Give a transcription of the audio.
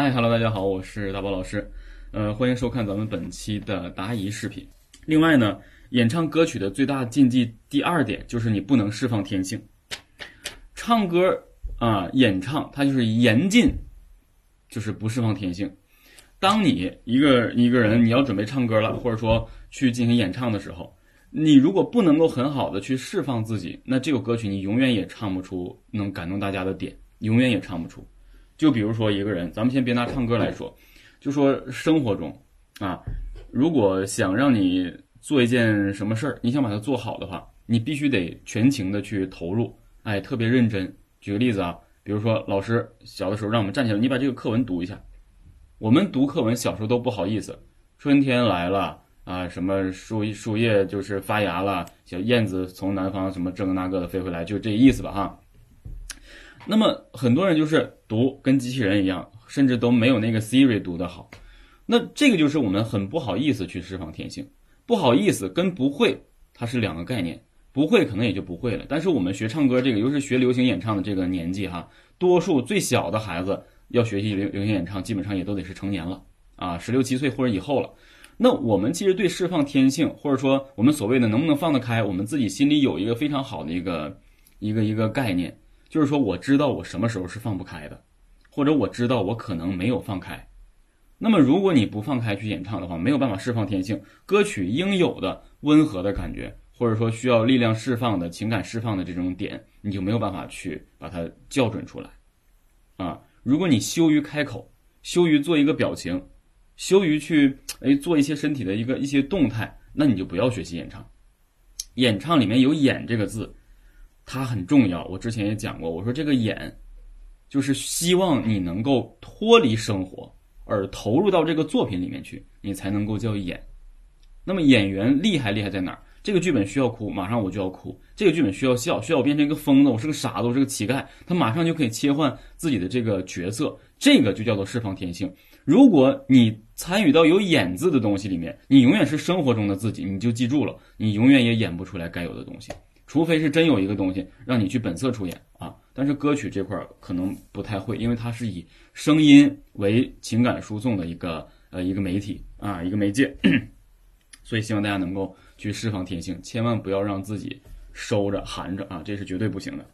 嗨哈喽，大家好，我是大宝老师，呃，欢迎收看咱们本期的答疑视频。另外呢，演唱歌曲的最大禁忌第二点就是你不能释放天性。唱歌啊，演唱它就是严禁，就是不释放天性。当你一个一个人你要准备唱歌了，或者说去进行演唱的时候，你如果不能够很好的去释放自己，那这个歌曲你永远也唱不出能感动大家的点，永远也唱不出。就比如说一个人，咱们先别拿唱歌来说，就说生活中啊，如果想让你做一件什么事儿，你想把它做好的话，你必须得全情的去投入，哎，特别认真。举个例子啊，比如说老师小的时候让我们站起来，你把这个课文读一下。我们读课文小时候都不好意思，春天来了啊，什么树树叶就是发芽了，小燕子从南方什么这个那个的飞回来，就这意思吧哈。那么很多人就是读跟机器人一样，甚至都没有那个 Siri 读的好。那这个就是我们很不好意思去释放天性，不好意思跟不会它是两个概念。不会可能也就不会了。但是我们学唱歌这个，尤其是学流行演唱的这个年纪哈，多数最小的孩子要学习流流行演唱，基本上也都得是成年了啊，十六七岁或者以后了。那我们其实对释放天性，或者说我们所谓的能不能放得开，我们自己心里有一个非常好的一个一个一个概念。就是说，我知道我什么时候是放不开的，或者我知道我可能没有放开。那么，如果你不放开去演唱的话，没有办法释放天性，歌曲应有的温和的感觉，或者说需要力量释放的情感释放的这种点，你就没有办法去把它校准出来。啊，如果你羞于开口，羞于做一个表情，羞于去哎做一些身体的一个一些动态，那你就不要学习演唱。演唱里面有“演”这个字。它很重要，我之前也讲过，我说这个演，就是希望你能够脱离生活，而投入到这个作品里面去，你才能够叫演。那么演员厉害厉害在哪儿？这个剧本需要哭，马上我就要哭；这个剧本需要笑，需要我变成一个疯子，我是个傻子，我是个乞丐，他马上就可以切换自己的这个角色，这个就叫做释放天性。如果你参与到有演字的东西里面，你永远是生活中的自己，你就记住了，你永远也演不出来该有的东西。除非是真有一个东西让你去本色出演啊，但是歌曲这块儿可能不太会，因为它是以声音为情感输送的一个呃一个媒体啊一个媒介，所以希望大家能够去释放天性，千万不要让自己收着含着啊，这是绝对不行的。